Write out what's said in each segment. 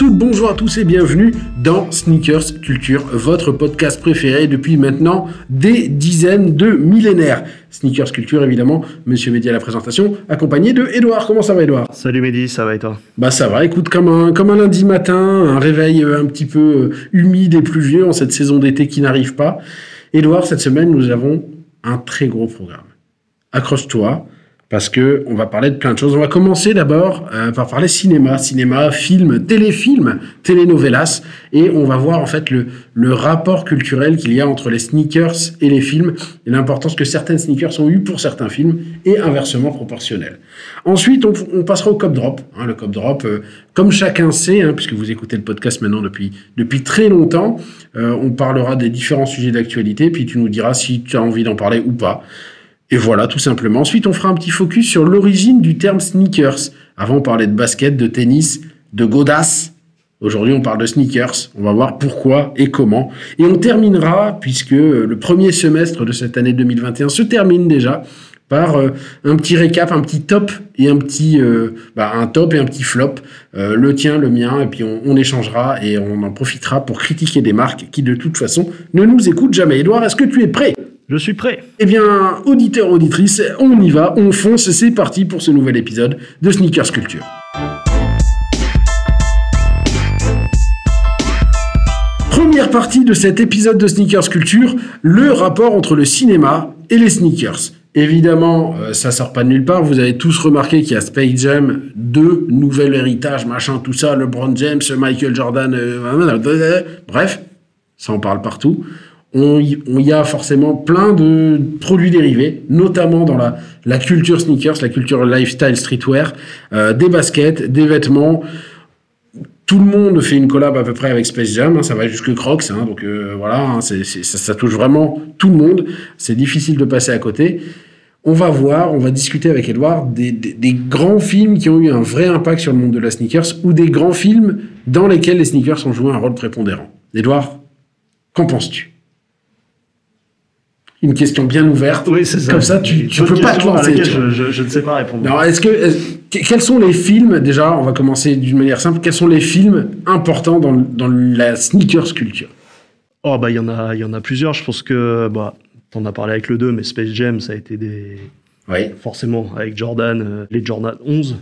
Bonjour à toutes, bonjour à tous et bienvenue dans Sneakers Culture, votre podcast préféré depuis maintenant des dizaines de millénaires. Sneakers Culture, évidemment, Monsieur Mehdi à la présentation, accompagné de Edouard. Comment ça va, Edouard Salut Mehdi, ça va et toi? Bah ça va, écoute, comme un, comme un lundi matin, un réveil euh, un petit peu euh, humide et pluvieux en cette saison d'été qui n'arrive pas. Edouard, cette semaine, nous avons un très gros programme. Accroche-toi, parce que on va parler de plein de choses. On va commencer d'abord euh, par parler cinéma, cinéma, film, téléfilm, telenovelas, et on va voir en fait le, le rapport culturel qu'il y a entre les sneakers et les films, et l'importance que certaines sneakers ont eu pour certains films, et inversement proportionnel. Ensuite, on, on passera au cop drop. Hein, le cop drop, euh, comme chacun sait, hein, puisque vous écoutez le podcast maintenant depuis depuis très longtemps, euh, on parlera des différents sujets d'actualité, puis tu nous diras si tu as envie d'en parler ou pas. Et voilà, tout simplement. Ensuite, on fera un petit focus sur l'origine du terme sneakers. Avant, on parlait de basket, de tennis, de godasses. Aujourd'hui, on parle de sneakers. On va voir pourquoi et comment. Et on terminera, puisque le premier semestre de cette année 2021 se termine déjà, par euh, un petit récap, un petit top et un petit euh, bah, un top et un petit flop, euh, le tien, le mien, et puis on, on, échangera et on en profitera pour critiquer des marques qui de toute façon ne nous écoutent jamais. Edouard, est-ce que tu es prêt? Je suis prêt. Eh bien, auditeur, auditrice, on y va, on fonce, c'est parti pour ce nouvel épisode de Sneakers Culture. Première partie de cet épisode de Sneakers Culture, le rapport entre le cinéma et les sneakers. Évidemment, euh, ça sort pas de nulle part. Vous avez tous remarqué qu'il y a Space Jam, deux nouvel héritage, machin, tout ça, LeBron James, Michael Jordan, euh, bref, ça en parle partout. On y, a forcément plein de produits dérivés, notamment dans la, la culture sneakers, la culture lifestyle streetwear, euh, des baskets, des vêtements. Tout le monde fait une collab à peu près avec Space Jam, hein, ça va jusque Crocs, hein, donc euh, voilà, hein, ça, ça, touche vraiment tout le monde. C'est difficile de passer à côté. On va voir, on va discuter avec Edouard des, des, des, grands films qui ont eu un vrai impact sur le monde de la sneakers ou des grands films dans lesquels les sneakers ont joué un rôle prépondérant. Edouard, qu'en penses-tu? Une question bien ouverte. Oui, c'est ça. Comme ça, tu, tu peux pas te lancer. Je, je, je, ne sais pas répondre. Alors, est-ce que, est quels sont les films, déjà, on va commencer d'une manière simple, quels sont les films importants dans, dans la sneakers culture Oh, bah, il y en a, y en a plusieurs. Je pense que, bah, t'en as parlé avec le 2, mais Space Jam, ça a été des. Oui. Forcément, avec Jordan, euh, les Jordan 11,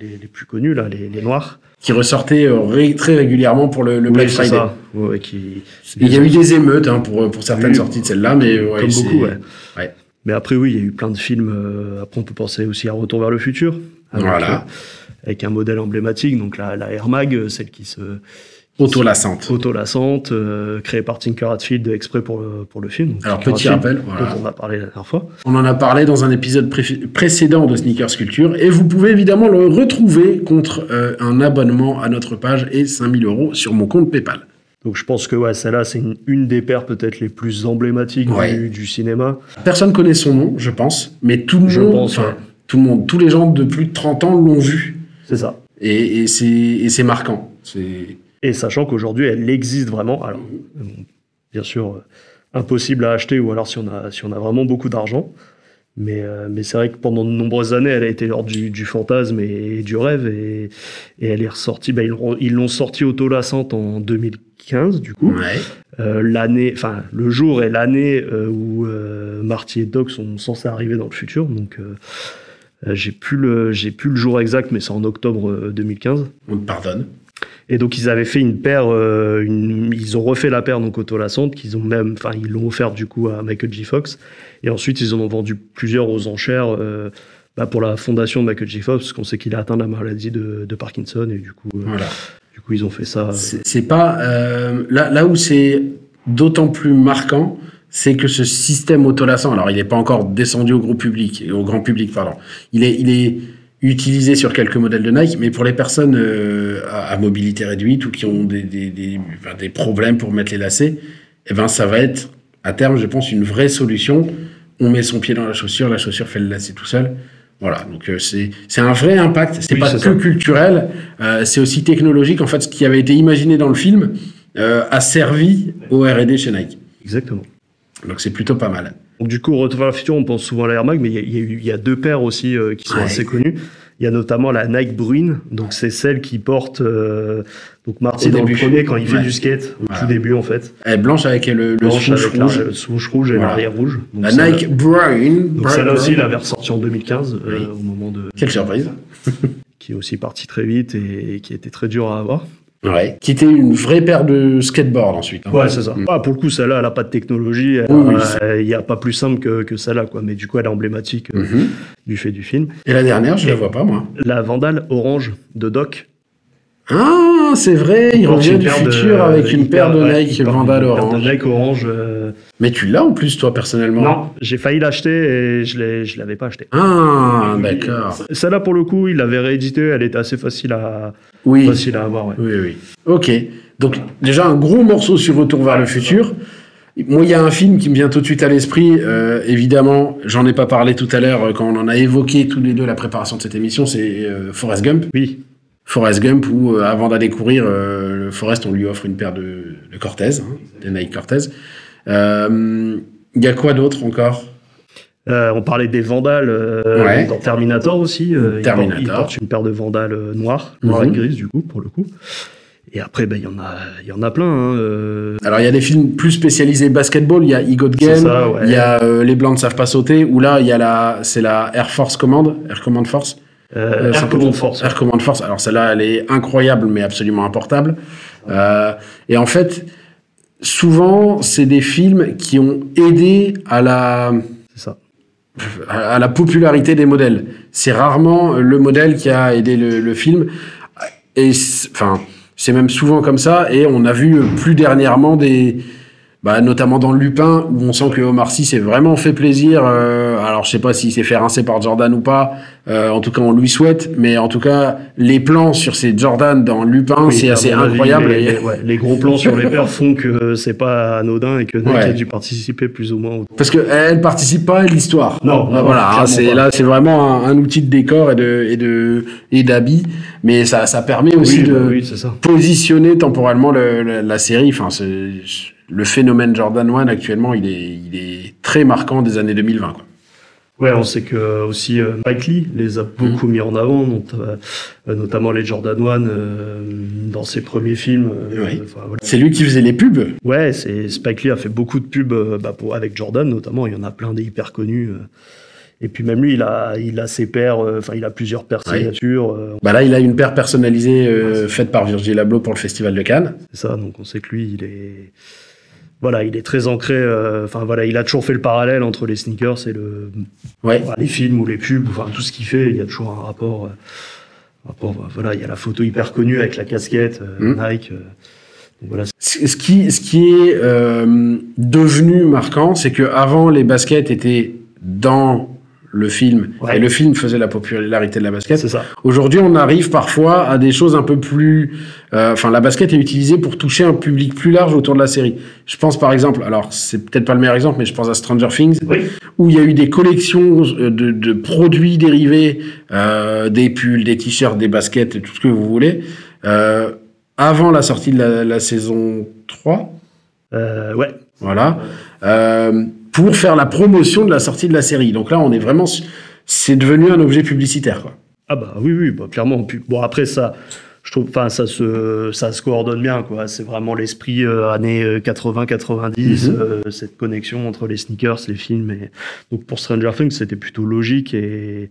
les, plus connus, là, les, les noirs qui ressortait ré très régulièrement pour le, le Black oui, Friday. Ça. Ouais, qui... Il y a eu des émeutes hein, pour, pour certaines oui, sorties de celle-là, mais ouais, comme beaucoup, ouais. ouais. Mais après, oui, il y a eu plein de films. Euh, après, on peut penser aussi à Retour vers le futur. Avec, voilà. Euh, avec un modèle emblématique, donc la, la Air Mag, celle qui se. Autolassante. Autolassante, euh, créée par Tinker Hatfield exprès pour le, pour le film. Donc, Alors, Tinker petit rappel, voilà. dont on a parlé la dernière fois. On en a parlé dans un épisode pré précédent de Sneakers Culture et vous pouvez évidemment le retrouver contre euh, un abonnement à notre page et 5000 euros sur mon compte PayPal. Donc je pense que ouais, celle-là, c'est une, une, des paires peut-être les plus emblématiques ouais. du, du, cinéma. Personne connaît son nom, je pense, mais tout le je monde, pense, ouais. tout le monde, tous les gens de plus de 30 ans l'ont vu. C'est ça. Et, et c'est marquant. C'est et sachant qu'aujourd'hui, elle existe vraiment. Alors, bien sûr, impossible à acheter, ou alors si on a, si on a vraiment beaucoup d'argent. Mais, euh, mais c'est vrai que pendant de nombreuses années, elle a été lors du, du fantasme et, et, du rêve. Et, et elle est ressortie. Bah, ils l'ont sortie autolassante en 2015, du coup. Ouais. Euh, l'année, enfin, le jour et l'année euh, où Marty et Doc sont censés arriver dans le futur. Donc. j'ai plus le j'ai plus le jour exact mais c'est en octobre 2015. On te pardonne. Et donc ils avaient fait une paire, euh, une, ils ont refait la paire donc autolassante, qu'ils ont même, enfin ils l'ont offert du coup à Michael J. Fox. Et ensuite ils en ont vendu plusieurs aux enchères euh, bah, pour la fondation de Michael J. Fox, parce qu'on sait qu'il a atteint la maladie de, de Parkinson et du coup, euh, voilà. du coup ils ont fait ça. C'est pas là, là où c'est d'autant plus marquant, c'est que ce système autolassant, alors il n'est pas encore descendu au gros public, au grand public pardon. Il est, il est utilisé sur quelques modèles de Nike, mais pour les personnes euh, à, à, mobilité réduite ou qui ont des, des, des, enfin, des, problèmes pour mettre les lacets, eh ben ça va être à terme, je pense, une vraie solution. On met son pied dans la chaussure, la chaussure fait le lacet tout seul. Voilà, donc euh, c'est un vrai impact. C'est oui, pas que ça. culturel, euh, c'est aussi technologique. En fait, ce qui avait été imaginé dans le film euh, a servi au R&D chez Nike. Exactement. Donc c'est plutôt pas mal. Donc du coup, Retour vers le futur, on pense souvent à l'Air Mag, mais il y, y, y, a deux paires aussi euh, qui sont ouais. assez connues. Il y a notamment la Nike Bruin, donc c'est celle qui porte euh, donc Marty Au dans début. le premier quand il fait Ouais. du skate, au Voilà. tout début en fait. Elle est blanche avec le, le la- rouge. swoosh rouge et Voilà. l'arrière rouge. Donc La Nike. Donc Brown- celle-là aussi, il avait ressorti en 2015, euh, au moment de... Quelle surprise. qui est aussi parti très vite et, et qui était très dur à avoir. Ouais. Qui était une vraie paire de skateboard ensuite. hein. Ouais, c'est ça. Mm. Ah, pour le coup, celle-là, elle n'a pas de technologie. Oui, oui, euh, Il n'y a pas plus simple que, que celle-là, quoi. Mais du coup, elle est emblématique euh, Mhm. du fait du film. Et la dernière, je la vois pas, moi. La Vandale orange de Doc. Ah, c'est vrai, il revient une du de- futur avec une paire de ouais, Nike porte Vandal une paire orange. De Nike orange. euh, Mais tu l'as en plus, toi, personnellement? Non, j'ai failli l'acheter et je ne je l'avais pas acheté. Ah, d'accord. Celle-là, pour le coup, il l'avait réédité. Elle était assez facile à, Oui. facile à avoir. ouais. Oui, oui. Ok. Donc, déjà, un gros morceau sur Retour vers le futur. Moi, il y a un film qui me vient tout de suite à l'esprit. euh, évidemment, j'en ai pas parlé tout à l'heure euh, quand on en a évoqué tous les deux la préparation de cette émission. C'est euh, Forrest Gump. Oui, Forrest Gump, où euh, avant d'aller courir, le Forrest, on lui offre une paire de, de Cortez, hein, des Nike Cortez. Il y a quoi d'autre encore? Euh, on parlait des vandales euh, Ouais. dans Terminator aussi. euh, il Terminator. porte- Il, porte une paire de vandales euh, noires, noires Mhm. et grises du coup, pour le coup. Et après, ben, il y en a, il y en a plein. hein, euh, Alors, il y a des films plus spécialisés basketball. Il y a I Got C'est Game. ouais. Il y a euh, Les Blancs ne savent pas sauter. Où là, il y a la, c'est la Air Force Command, Air Command Force. euh, Air Command Force. Air Command Force. Alors celle-là, elle est incroyable, mais absolument importable. Euh, et en fait, souvent, c'est des films qui ont aidé à la, C'est ça. À la popularité des modèles. C'est rarement le modèle qui a aidé le, film. Et enfin, c'est même souvent comme ça. Et on a vu plus dernièrement des, bah, notamment dans Lupin, où on sent que Omar Sy s'est vraiment fait plaisir. euh, alors, je sais pas s'il s'est fait rincer par Jordan ou pas. euh, en tout cas, on lui souhaite. Mais en tout cas, les plans sur ces Jordan dans Lupin, Oui, c'est assez incroyable. Les, ouais, les gros plans sur les paires font que c'est pas anodin et que Nike Ouais. a dû participer plus ou moins. Parce qu'elle elle participe pas à l'histoire. Non, Là, non, voilà, hein, c'est là, c'est vraiment un, un outil de décor et de et de et d'habit, mais ça ça permet aussi Oui, de bah oui, positionner temporellement le- le- la série. Enfin, c'est le phénomène Jordan 1 actuellement, il est il est très marquant des années 2020. Quoi. Ouais, on sait que euh, aussi euh, Mike Lee les a beaucoup mis en avant, not- euh, notamment les Jordan 1 euh, dans ses premiers films. euh, Oui. voilà. C'est lui qui faisait les pubs. Ouais, c'est Spike Lee a fait beaucoup de pubs euh, bah, pour, avec Jordan notamment. Il y en a plein des hyper connus. euh. Et puis même lui, il a, il a ses paires. euh, Enfin, il a plusieurs paires Ouais. signatures. euh, Bah là, il a une paire personnalisée euh, faite par Virgil Abloh pour le festival de Cannes. c'est ça. Donc on sait que lui, il est, voilà, il est très ancré. euh, Enfin voilà, il a toujours fait le parallèle entre les sneakers et le, Ouais. voilà, les films ou les pubs. Enfin tout ce qu'il fait, il y a toujours un rapport. euh, rapport bah, voilà, il y a la photo hyper connue avec la casquette euh, Mm. Nike. euh. donc voilà, Ce qui, ce qui est euh, devenu marquant, c'est que avant les baskets étaient dans le film Ouais. et le film faisait la popularité de la basket. c'est ça. Aujourd'hui, on arrive parfois à des choses un peu plus. euh, Enfin, la basket est utilisée pour toucher un public plus large autour de la série. Je pense par exemple, alors c'est peut-être pas le meilleur exemple, mais je pense à Stranger Things, Oui. où il y a eu des collections euh, de, de produits dérivés, euh, des pulls, des t-shirts, des baskets, tout ce que vous voulez, euh, avant la sortie de la, la saison 3. Euh, ouais. Voilà. Euh, pour faire la promotion de la sortie de la série. Donc là, on est vraiment. C'est devenu un objet publicitaire, quoi. Ah bah oui, oui, bah, clairement. Bon, après, ça, je trouve, enfin, ça se, ça se coordonne bien, quoi. C'est vraiment l'esprit euh, années 80-90, Mhm. euh, cette connexion entre les sneakers, les films. Et... Donc pour Stranger Things, c'était plutôt logique et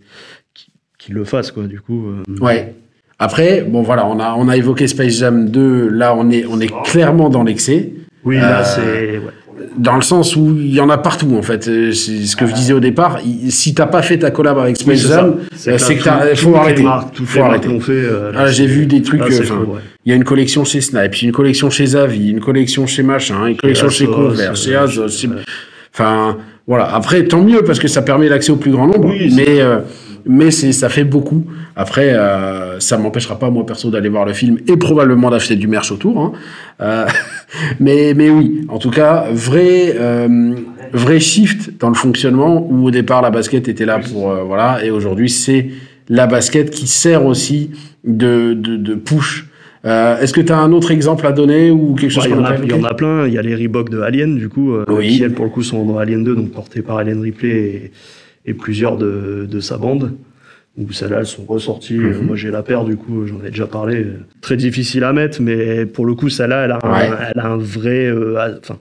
qu'il le fasse, quoi, du coup. euh. Ouais. Après, bon voilà, on a, on a évoqué Space Jam 2, là on est, on est clairement dans l'excès, Oui, là, Euh, c'est... ouais. Dans le sens où il y en a partout en fait. Euh, C'est ce que je disais au départ, si t'as pas fait ta collab avec Space Jam, euh, c'est que t'as- faut arrêter. Marques, Faut arrêter. fait. euh, Ah, j'ai vu des trucs, euh, ouais. il y a une collection chez Snipes, une collection chez Zavi, une collection chez machin, une collection chez Asos, Converse, chez Azos, chez-. Enfin, voilà. Après, tant mieux parce que ça permet l'accès au plus grand nombre. Oui, mais euh, mais ça fait beaucoup. Après, euh, ça m'empêchera pas moi perso d'aller voir le film et probablement d'acheter du merch autour. hein. Euh, mais mais oui, en tout cas, vrai euh, vrai shift dans le fonctionnement où au départ la basket était là pour euh, voilà et aujourd'hui c'est la basket qui sert aussi de de, de push. Euh, Est-ce que tu as un autre exemple à donner ou quelque chose Ouais, il, y il y en a plein. Il y a les Reebok de Alien, du coup, euh, Oui. qui, elles, pour le coup, sont dans Alien 2, donc portés par Alien Ripley et, plusieurs de, de sa bande. où celles-là elles sont ressorties. Mhm. Moi j'ai la paire du coup, j'en ai déjà parlé. Très difficile à mettre, mais pour le coup celle-là elle a, un, elle a un vrai, euh, enfin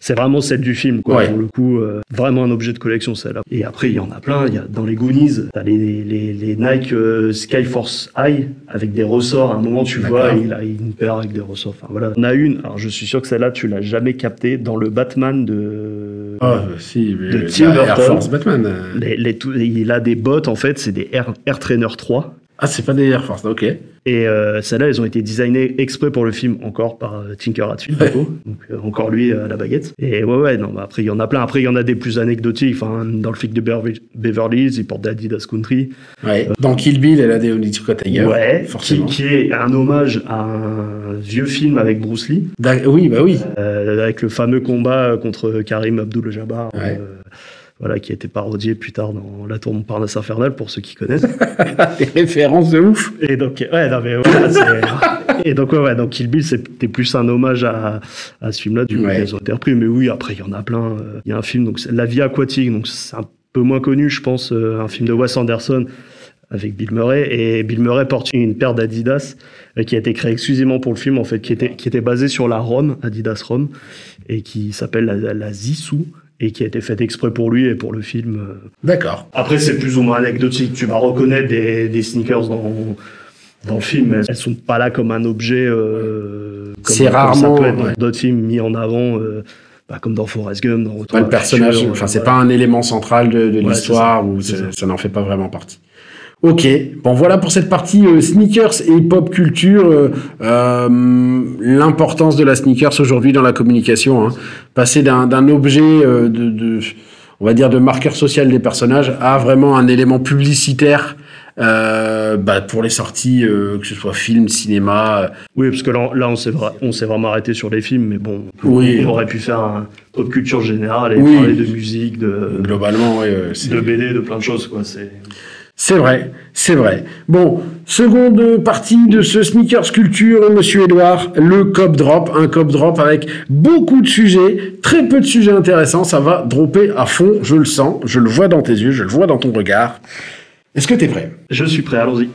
c'est vraiment celle du film quoi. Ouais. Pour le coup, euh, vraiment un objet de collection celle-là. Et après il y en a plein. Il y a dans les Goonies, t'as les, les, les Nike euh, Skyforce High avec des ressorts. À un moment tu vois, il a une paire avec des ressorts. Enfin voilà. On a une. Alors je suis sûr que celle-là tu l'as jamais captée dans le Batman de. Ah, si, mais De Tim Air Burton. Force Batman. Les, les tout- il a des bottes, en fait, c'est des Air, Air Trainer 3. Ah, c'est pas des Air Force, ok. Et euh, celles-là, elles ont été designées exprès pour le film, encore par euh, Tinker Hatfield, coup. Donc, euh, encore lui euh, à la baguette. Et ouais, ouais, non, bah, après, il y en a plein. Après, il y en a des plus anecdotiques. Enfin, dans le flic de Beverly, Beverly Hills, il porte des Adidas Country. Ouais. Dans Kill Bill, elle a des Onitsuka Tiger. ouais, qui, forcément. qui est un hommage à un vieux film avec Bruce Lee, Oui, bah oui. avec le fameux combat contre Karim Abdul-Jabbar. Ouais. Voilà, qui a été parodié plus tard dans La Tour Montparnasse Infernale, pour ceux qui connaissent. Des références de ouf. Et donc, ouais, non, mais voilà, Et donc, ouais, ouais, donc Kill Bill, c'était plus un hommage à, à ce film-là, du coup, Ouais. ils ont été repris. Mais oui, après, il y en a plein. euh, Il y a un film, donc, La vie aquatique, donc c'est un peu moins connu, je pense, euh, un film de Wes Anderson avec Bill Murray. Et Bill Murray porte une paire d'Adidas euh, qui a été créée exclusivement pour le film, en fait, qui était, qui était basée sur la Rome, Adidas Rome, et qui s'appelle la, la Zissou, et qui a été faite exprès pour lui et pour le film. euh, D'accord. après, c'est plus ou moins anecdotique. Tu vas reconnaître des, des sneakers dans, dans le film, mais elles sont pas là comme un objet. euh, C'est rarement, Ça peut être dans ouais. d'autres films mis en avant, euh, bah, comme dans Forrest Gump, dans Retour Pas le personnage, enfin, c'est voilà. pas un élément central de, de Ouais, l'histoire c'est ou c'est ça n'en fait pas vraiment partie. Ok, bon voilà pour cette partie euh, sneakers et pop culture, euh, euh, l'importance de la sneakers aujourd'hui dans la communication. Hein. Passer d'un objet euh, de, de, on va dire, de marqueur social des personnages à vraiment un élément publicitaire euh, bah, pour les sorties, euh, que ce soit film, cinéma. euh, Oui, parce que là, là on s'est vra- vraiment arrêté sur les films, mais bon, Oui. on aurait pu faire un pop culture générale et Oui. parler de musique, de, globalement, c'est- de BD, de plein de choses. Quoi. C'est... Vrai, c'est vrai. Bon, seconde partie de ce sneakers culture, monsieur Edouard, le cop drop, un cop drop avec beaucoup de sujets, très peu de sujets intéressants, ça va dropper à fond, je le sens, je le vois dans tes yeux, je le vois dans ton regard. Est-ce que t'es prêt? Je suis prêt, allons-y.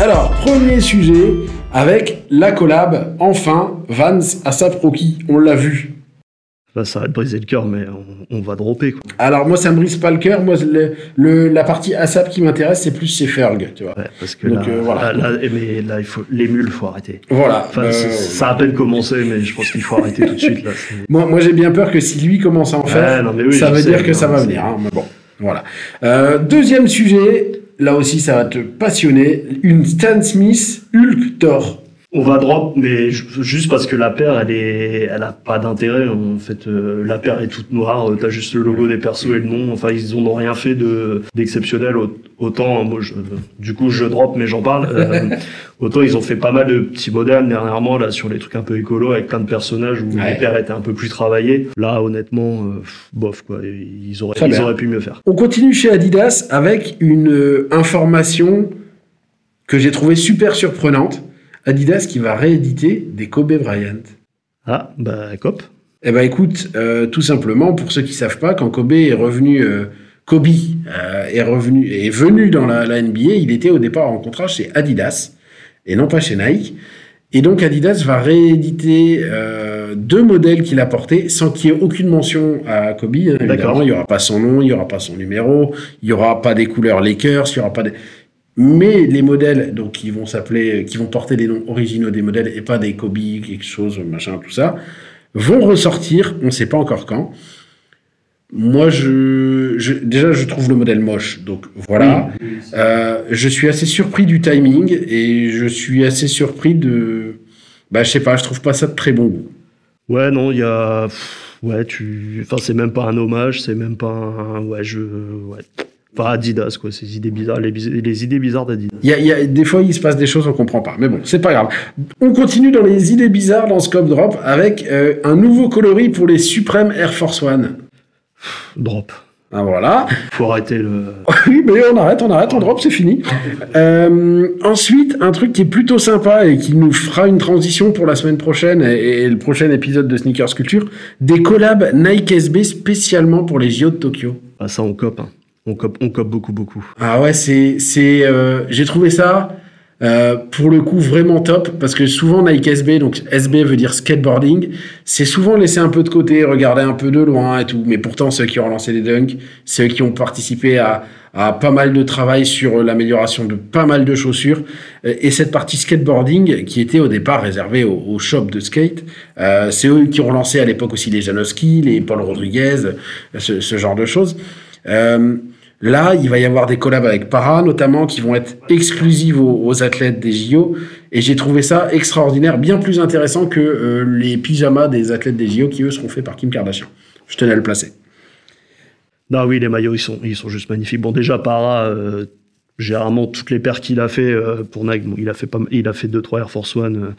Alors, premier sujet avec la collab, enfin, Vans ASAP Rocky, on l'a vu. Là, ça va te briser le cœur, mais on, on va dropper. Quoi. Alors moi ça me brise pas le cœur, moi le, le- la partie ASAP qui m'intéresse c'est plus ces Ferg, tu vois. Ouais, parce que Donc, là, euh, voilà. là, là- mais là, il faut, les mules, faut arrêter. Voilà. Enfin, euh, c'est- ça a à peine commencé, mais je pense qu'il faut arrêter tout de suite. Là. C'est- Moi, moi j'ai bien peur que si lui commence à en faire, non, mais oui, ça veut sais, dire que non, ça va c'est- venir. hein, mais bon, voilà. Euh, deuxième sujet, là aussi ça va te passionner, une Stan Smith Hulk Thor. On va drop, mais ju- juste parce que la paire, elle est, elle a pas d'intérêt. En fait, euh, la paire est toute noire. euh, T'as juste le logo des persos et le nom. Enfin, ils ont rien fait de d'exceptionnel. Au- Autant, moi, je, du coup, je drop, mais j'en parle. Euh, autant ils ont fait pas mal de petits modèles dernièrement là sur les trucs un peu écolo avec plein de personnages où Ouais. les paires étaient un peu plus travaillées. Là, honnêtement, euh, bof quoi. Ils auraient, ils auraient pu mieux faire. On continue chez Adidas avec une euh, information que j'ai trouvée super surprenante. Adidas qui va rééditer des Kobe Bryant. Ah, bah, cop. Eh ben écoute, euh, tout simplement, pour ceux qui savent pas, quand Kobe est revenu, euh, Kobe euh, est revenu, est venu dans la, la NBA, il était au départ en contrat chez Adidas et non pas chez Nike. Et donc Adidas va rééditer deux modèles qu'il a portés sans qu'il y ait aucune mention à Kobe. hein, évidemment, il y aura pas son nom, il y aura pas son numéro, il y aura pas des couleurs Lakers, il y aura pas des... Mais les modèles, donc qui vont s'appeler, qui vont porter des noms originaux des modèles et pas des Kobe, quelque chose, machin, tout ça, vont ressortir. On ne sait pas encore quand. Moi, je, je- déjà, je trouve le modèle moche, donc voilà. Euh, je suis assez surpris du timing et je suis assez surpris de, bah, je sais pas, je trouve pas ça de très bon goût. Ouais, non, il y a. Ouais, tu. Enfin, c'est même pas un hommage, c'est même pas un. Ouais, je. Ouais. Enfin, Adidas, quoi, ces idées bizarres, les, idées bizarres d'Adidas. Y a, y a- des fois, il se passe des choses, on comprend pas. Mais bon, c'est pas grave. On continue dans les idées bizarres dans Scope Drop avec euh, un nouveau coloris pour les Supreme Air Force One. Drop. Ah, voilà. Faut arrêter le. Oui, mais on arrête, on arrête, on drop, c'est fini. Euh, ensuite, un truc qui est plutôt sympa et qui nous fera une transition pour la semaine prochaine et, et le prochain épisode de Sneakers Culture, des collabs Nike SB spécialement pour les JO de Tokyo. Ah, ça, on cope. hein. On cope, on beaucoup, beaucoup. Ah ouais, c'est, c'est, euh, j'ai trouvé ça euh, pour le coup vraiment top parce que souvent Nike SB, donc SB veut dire skateboarding, c'est souvent laissé un peu de côté, regarder un peu de loin et tout. Mais pourtant, ceux qui ont lancé les dunks, ceux qui ont participé à, à pas mal de travail sur l'amélioration de pas mal de chaussures. Euh, et cette partie skateboarding qui était au départ réservée au, au shop de skate, euh, c'est eux qui ont lancé à l'époque aussi les Janowski, les Paul Rodriguez, ce, ce genre de choses. Euh, Là, il va y avoir des collabs avec Para, notamment, qui vont être exclusives aux, athlètes des JO. Et j'ai trouvé ça extraordinaire, bien plus intéressant que euh, les pyjamas des athlètes des JO qui, eux, seront faits par Kim Kardashian. Je tenais à le placer. Non, oui, les maillots, ils sont, ils sont juste magnifiques. Bon, déjà, Para, euh, généralement, toutes les paires qu'il a fait euh, pour Nike, bon, il a fait pas, il a fait deux, trois Air Force One,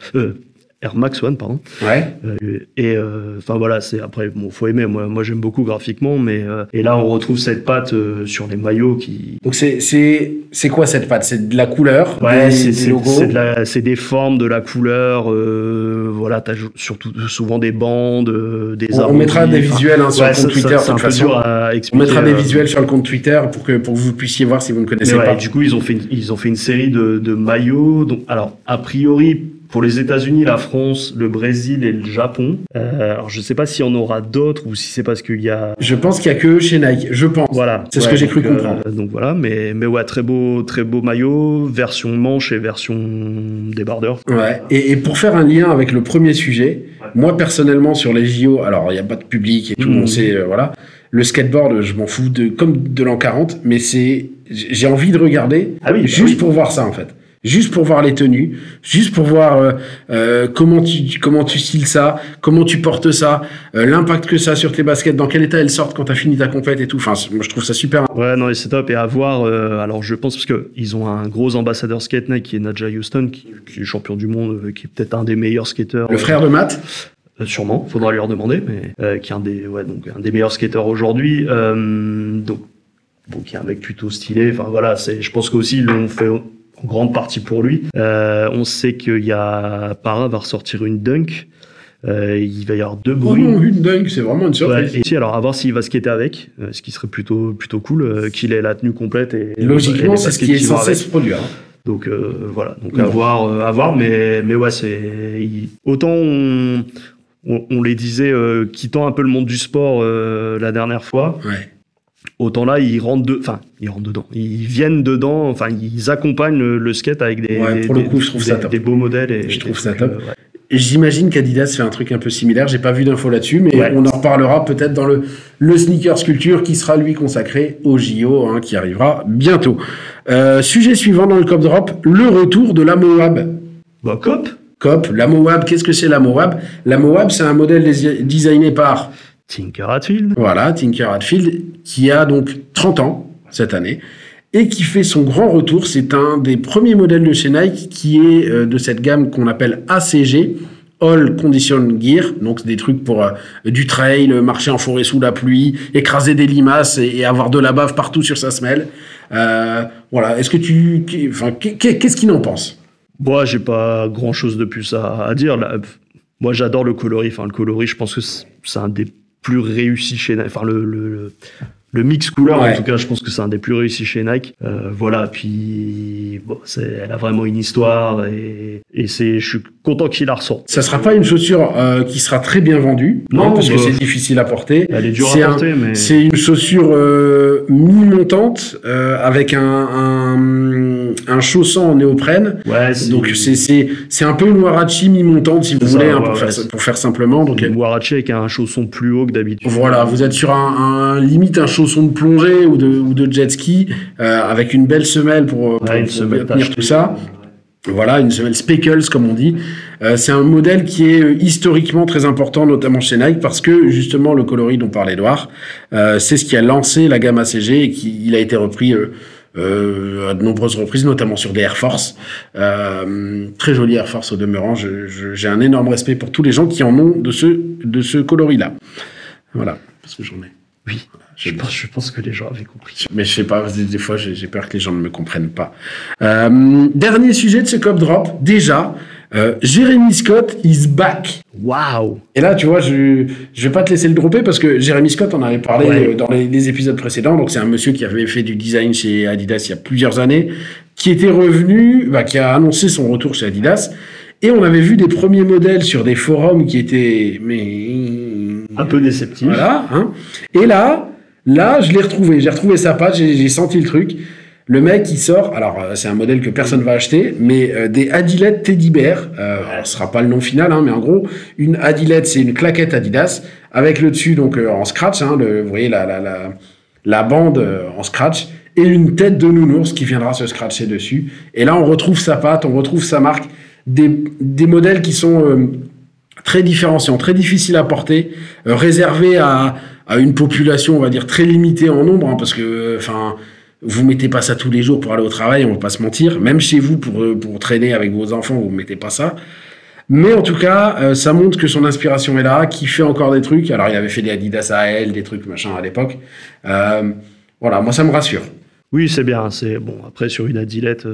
Air Max One, pardon. Ouais. Euh, et euh, enfin voilà, c'est après bon, faut aimer. Moi, moi j'aime beaucoup graphiquement, mais euh, et là on retrouve cette patte sur les maillots qui. Donc, c'est, c'est, c'est quoi cette patte? C'est de la couleur? Ouais, c'est des c'est- de des formes, de la couleur. voilà, t'as surtout souvent des bandes, des. On, on mettra des visuels hein, sur ouais, le compte ça- Twitter. ça- c'est un peu dur à On expliquer. mettra des visuels sur le compte Twitter pour que, pour que vous puissiez voir si vous ne connaissez Mais ouais, pas. du coup, ils ont fait une, ils ont fait une série de, de maillots. Donc, alors, a priori, pour les États-Unis, la France, le Brésil et le Japon. Euh, alors, je sais pas s'il y en aura d'autres ou si c'est parce qu'il y a. Je pense qu'il y a que chez Nike, je pense. Voilà. C'est ce que j'ai cru comprendre. donc voilà, mais, mais ouais, très beau, très beau maillot, version manche et version débardeur. Ouais. Et, et pour faire un lien avec le premier sujet, moi personnellement sur les JO, alors il n'y a pas de public et tout, Mhm. on sait, euh, voilà. Le skateboard, je m'en fous de comme de l'an 40, mais c'est j'ai envie de regarder Ah oui, bah juste oui. pour voir ça en fait. Juste pour voir les tenues, juste pour voir euh, euh, comment tu comment tu styles ça, comment tu portes ça, euh, l'impact que ça a sur tes baskets, dans quel état elles sortent quand tu as fini ta compète et tout. Enfin, moi je trouve ça super. Ouais, non, c'est top. Et à voir, alors je pense parce que ils ont un gros ambassadeur skate Nike qui est Nadja Houston, qui, qui est champion du monde, qui est peut-être un des meilleurs skateurs. Le frère de Matt, Euh, sûrement, faudra lui redemander, mais euh, qui est un des, ouais, donc un des meilleurs skateurs aujourd'hui. Euh, donc, bon, qui est un mec plutôt stylé. Enfin voilà, c'est, je pense qu'aussi ils l'ont fait en grande partie pour lui. Euh, on sait qu'il y a Para va ressortir une dunk. Euh, il va y avoir deux oh bruits. non, une dingue, c'est vraiment une Ouais, surprise. et si, alors à voir s'il va skater avec, euh, ce qui serait plutôt plutôt cool, euh, qu'il ait la tenue complète et et Logiquement, c'est ce qui est censé avec. se produire. hein. Donc voilà, donc à voir, à voir, mais mais ouais, c'est autant on, on, on les disait quittant un peu le monde du sport la dernière fois, Ouais. Autant là ils rentrent de, enfin ils rentrent dedans, ils viennent dedans, enfin ils accompagnent le, le skate avec des, Ouais, des- pour le des- coup, je trouve ça top. des beaux modèles et Je trouve ça top. euh, ouais. J'imagine qu'Adidas fait un truc un peu similaire. J'ai pas vu d'infos là-dessus, mais Ouais. on en reparlera peut-être dans le, le sneaker sculpture qui sera lui consacré au JO, hein, qui arrivera bientôt. Euh, sujet suivant dans le Cop Drop, le retour de la Moab. Bah, cop, Cop, la Moab, qu'est-ce que c'est la Moab La Moab, c'est un modèle designé par Tinker Hatfield. voilà, Tinker Hatfield, qui a donc 30 ans cette année et qui fait son grand retour. C'est un des premiers modèles de chez Nike qui est euh, de cette gamme qu'on appelle ACG. All Condition Gear, donc des trucs pour euh, du trail, marcher en forêt sous la pluie, écraser des limaces et, et avoir de la bave partout sur sa semelle. Euh, voilà, est-ce que tu, enfin, qu'est- qu'est-ce qu'il en pense? Moi, j'ai pas grand chose de plus à, à dire. Là, moi, j'adore le coloris. Enfin, le coloris, je pense que c'est un des plus réussis chez Nike. Enfin, le, le, le, le mix couleur, Ouais. en tout cas, je pense que c'est un des plus réussis chez Nike. Euh, voilà. Puis, bon, elle a vraiment une histoire et, et c'est, je suis content qu'il la ressorte. Ça sera pas une chaussure euh, qui sera très bien vendue, Non, parce que bah, c'est difficile à porter. Elle est dure C'est à un- porter, mais C'est une chaussure euh, mi-montante euh, avec un, un, un chausson en néoprène. ouais, Donc c'est un peu une Warachi mi-montante si vous ça, voulez hein, pour, ouais, faire, c'est- pour faire simplement. Donc une Warachi avec un chausson plus haut que d'habitude. voilà, vous êtes sur un, un- limite un chausson de plongée ou de ou de jet ski euh, avec une belle semelle pour, pour, Ouais, une pour semelle bien tenir tout ça. Voilà, une semelle Speckles, comme on dit. Euh, c'est un modèle qui est euh, historiquement très important, notamment chez Nike, parce que justement le coloris dont parlait Edouard, euh, c'est ce qui a lancé la gamme ACG et qui il a été repris euh, à de nombreuses reprises, notamment sur des Air Force. Euh, très joli Air Force au demeurant. J'ai un énorme respect pour tous les gens qui en ont de ce, de ce coloris-là. Voilà, parce que j'en ai. Oui, Je je pense, je pense que les gens avaient compris. Mais je sais pas, des, des fois j'ai j'ai peur que les gens ne me comprennent pas. Euh, dernier sujet de ce Cop Drop, déjà, Euh, Jérémy Scott is back. Waouh Et là, tu vois, je je vais pas te laisser le dropper parce que Jérémy Scott, on avait parlé Ouais. euh, dans les, les épisodes précédents. Donc, c'est un monsieur qui avait fait du design chez Adidas il y a plusieurs années, qui était revenu, bah, qui a annoncé son retour chez Adidas. Et on avait vu des premiers modèles sur des forums qui étaient, mais Un peu déceptif. voilà. Hein. Et là, là, je l'ai retrouvé. J'ai retrouvé sa page. J'ai senti le truc. Le mec, il sort. Alors, euh, c'est un modèle que personne va acheter, mais euh, des Adilette Teddy Bear. Euh, alors, ce sera pas le nom final, hein, mais en gros, une Adilette, c'est une claquette Adidas avec le dessus donc euh, en scratch. Hein, le, vous voyez la la la, la bande euh, en scratch et une tête de nounours qui viendra se scratcher dessus. Et là, on retrouve sa patte, on retrouve sa marque. Des, des modèles qui sont euh, très différenciants, très difficiles à porter, réservés à, à une population, on va dire, très limitée en nombre, hein, parce que, enfin, vous mettez pas ça tous les jours pour aller au travail, on va pas se mentir. Même chez vous, pour, euh, pour traîner avec vos enfants, vous mettez pas ça. Mais en tout cas, euh, ça montre que son inspiration est là, qu'il fait encore des trucs. Alors, il avait fait des Adidas AL, des trucs machin à l'époque. Euh, voilà, moi, ça me rassure. Oui, c'est bien. C'est bon. Après, sur une Adilette,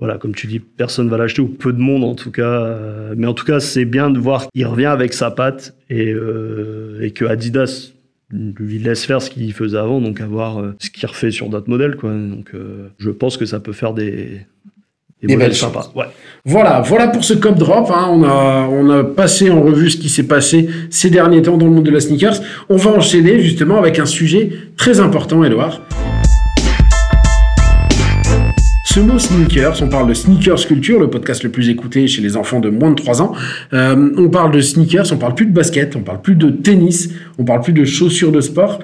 voilà, comme tu dis, personne va l'acheter ou peu de monde en tout cas. mais en tout cas, c'est bien de voir qu'il revient avec sa patte et, et que Adidas lui laisse faire ce qu'il faisait avant, donc avoir euh, ce qu'il refait sur d'autres modèles, quoi. Donc, euh, je pense que ça peut faire des des, belles sympas. Ouais. Voilà, voilà pour ce Cop Drop. hein. On, a, on a passé en revue ce qui s'est passé ces derniers temps dans le monde de la sneakers. On va enchaîner justement avec un sujet très important, Edouard. Ce mot sneakers, on parle de sneakers culture, le podcast le plus écouté chez les enfants de moins de 3 ans. Euh, on parle de sneakers, on parle plus de basket, on parle plus de tennis, on parle plus de chaussures de sport.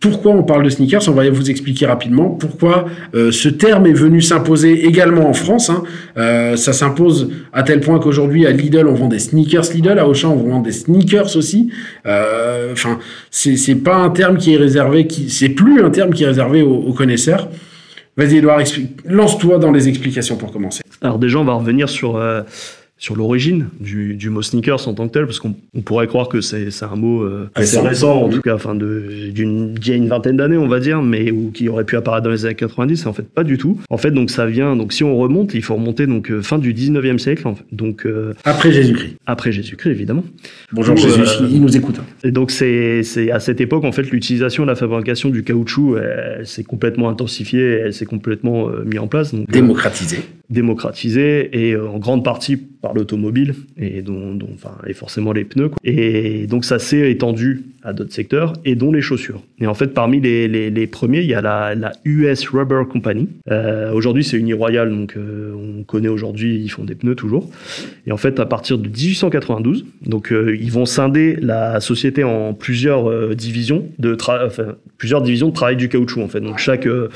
Pourquoi on parle de sneakers? On va vous expliquer rapidement pourquoi euh, ce terme est venu s'imposer également en France. hein. Euh, ça s'impose à tel point qu'aujourd'hui à Lidl on vend des sneakers Lidl, à Auchan on vend des sneakers aussi. Euh, Enfin, c'est c'est pas un terme qui est réservé, qui c'est plus un terme qui est réservé aux connaisseurs. Vas-y Edouard, lance-toi dans les explications pour commencer. Alors déjà, on va revenir sur, euh, sur l'origine du, du mot sneakers en tant que tel, parce qu'on on pourrait croire que c'est un mot euh, assez Récent. en tout cas, enfin, d'une d'il y a une vingtaine d'années, on va dire, mais ou qui aurait pu apparaître dans les années 90, et en fait pas du tout. En fait, donc ça vient, donc si on remonte, il faut remonter donc euh, fin du 19e siècle, en fait, donc euh, Après Jésus-Christ. après Jésus-Christ évidemment. Bonjour Ou, Jésus, euh, il nous écoute. hein. Et donc c'est à cette époque en fait l'utilisation et la fabrication du caoutchouc elle, s'est complètement intensifiée, elle s'est complètement euh, mis en place. Donc, euh, Démocratisé. et euh, en grande partie par l'automobile et dont, dont- enfin et forcément les pneus quoi. et donc ça s'est étendu à d'autres secteurs et dont les chaussures et en fait parmi les, les, les premiers il y a la, la US Rubber Company Euh, aujourd'hui c'est Uniroyal donc euh, on connaît aujourd'hui ils font des pneus toujours et en fait à partir de 1892 donc euh, ils vont scinder la société en plusieurs euh, divisions de enfin, plusieurs divisions de travail du caoutchouc en fait donc chaque euh,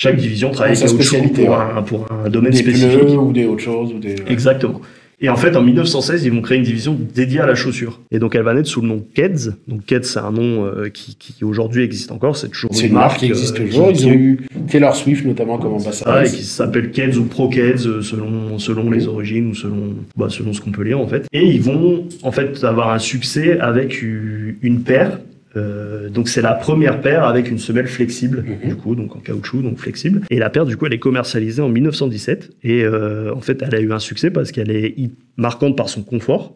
chaque division travaille le caoutchouc spécialité, pour, un, pour un domaine Des spécifique. pneus ou des autres choses. Ou des... Exactement. Et en fait, en 1916, ils vont créer une division dédiée à la chaussure. Et donc, elle va naître sous le nom Keds. Donc, Keds, c'est un nom euh, qui, qui aujourd'hui existe encore. C'est toujours C'est une marque qui existe euh, toujours. qui- Ils ont eu Taylor Swift notamment comme Ah, et qui s'appelle Keds ou Pro Keds euh, selon, selon les origines ou selon, bah, selon ce qu'on peut lire en fait. Et ils vont en fait avoir un succès avec une paire. Euh, donc c'est la première paire avec une semelle flexible Mhm. du coup donc en caoutchouc donc flexible. Et la paire du coup elle est commercialisée en 1917 et euh, en fait elle a eu un succès parce qu'elle est marquante par son confort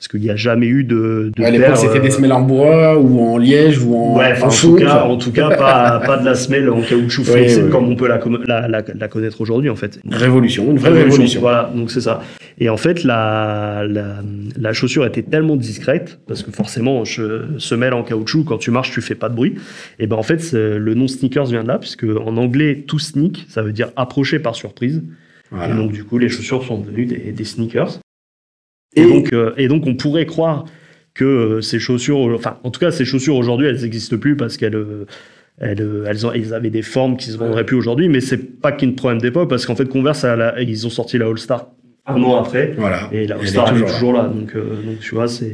parce qu'il n'y a jamais eu de, de Ouais, à l'époque, c'était euh, des semelles en bois ou en liège ou en, Ouais, en tout cas, en tout cas, pas, pas de la semelle en caoutchouc flexible oui, comme on peut la, la, la, la connaître aujourd'hui, en fait. Révolution, une vraie révolution. Voilà, donc c'est ça. Et en fait, la, la, la chaussure était tellement discrète, parce que forcément, che- semelle en caoutchouc, quand tu marches, tu fais pas de bruit. Et ben en fait, le nom sneakers vient de là, puisque en anglais, to sneak, ça veut dire approcher par surprise. Voilà. Et donc, du coup, les chaussures sont devenues des, des sneakers. Et, Et- donc, euh, et donc, on pourrait croire que euh, ces chaussures, enfin, en tout cas, ces chaussures aujourd'hui, elles n'existent plus parce qu'elles, euh, elles, euh, elles, ont, elles avaient des formes qui se vendraient plus aujourd'hui. Mais c'est pas qu'un problème d'époque parce qu'en fait, Converse, ils ont sorti la All Star un an après. Voilà. Et la All est Star est toujours toujours, là. là. Donc, euh, donc, tu vois, c'est.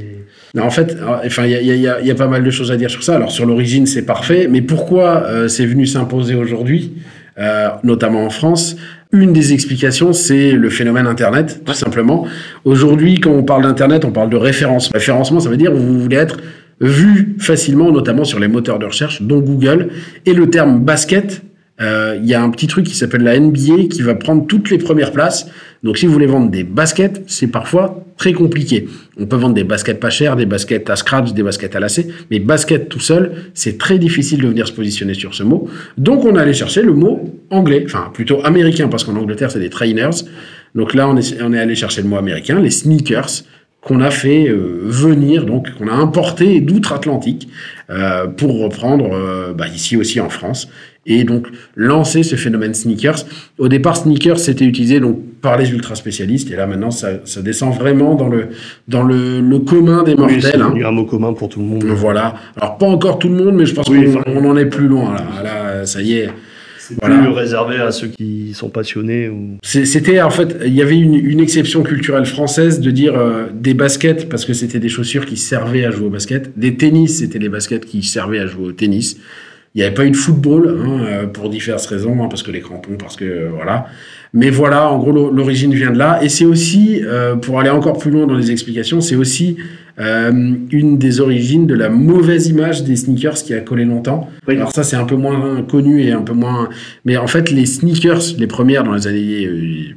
En fait, euh, enfin, il y a, y y pas mal de choses à dire sur ça. Alors, sur l'origine, c'est parfait, mais pourquoi euh, c'est venu s'imposer aujourd'hui, euh, notamment en France Une des explications, c'est le phénomène Internet, tout simplement. Aujourd'hui, quand on parle d'Internet, on parle de référencement. Référencement, ça veut dire que vous voulez être vu facilement, notamment sur les moteurs de recherche, dont Google. Et le terme basket il y a un petit truc qui s'appelle la NBA qui va prendre toutes les premières places. Donc si vous voulez vendre des baskets, c'est parfois très compliqué. On peut vendre des baskets pas chères, des baskets à scratch, des baskets à lacets, mais basket tout seul, c'est très difficile de venir se positionner sur ce mot. Donc on allait chercher le mot anglais, enfin plutôt américain, parce qu'en Angleterre c'est des trainers. Donc là on est, on est allé chercher le mot américain, les sneakers qu'on a fait euh, venir, donc qu'on a importé d'outre-Atlantique euh, pour reprendre euh, bah, ici aussi en France et donc lancer ce phénomène sneakers. Au départ, sneakers c'était utilisé donc par les ultra spécialistes et là maintenant ça, ça descend vraiment dans le dans le, le commun des mortels. c'est hein. un mot commun pour tout le monde. Voilà. Alors pas encore tout le monde, mais je pense Oui, qu'on enfin- en est plus loin là. Là, ça y est. C'est Voilà. plus réservé à ceux qui sont passionnés. Ou... C'était en fait, il y avait une, une exception culturelle française de dire euh, des baskets parce que c'était des chaussures qui servaient à jouer au basket, des tennis c'était des baskets qui servaient à jouer au tennis. Il n'y avait pas eu de football hein, euh, pour diverses raisons, hein, parce que les crampons, parce que euh, voilà. Mais voilà, en gros, l'o- l'origine vient de là. Et c'est aussi, euh, pour aller encore plus loin dans les explications, c'est aussi euh, une des origines de la mauvaise image des sneakers qui a collé longtemps. Oui. Alors ça, c'est un peu moins connu et un peu moins... Mais en fait, les sneakers, les premières dans les années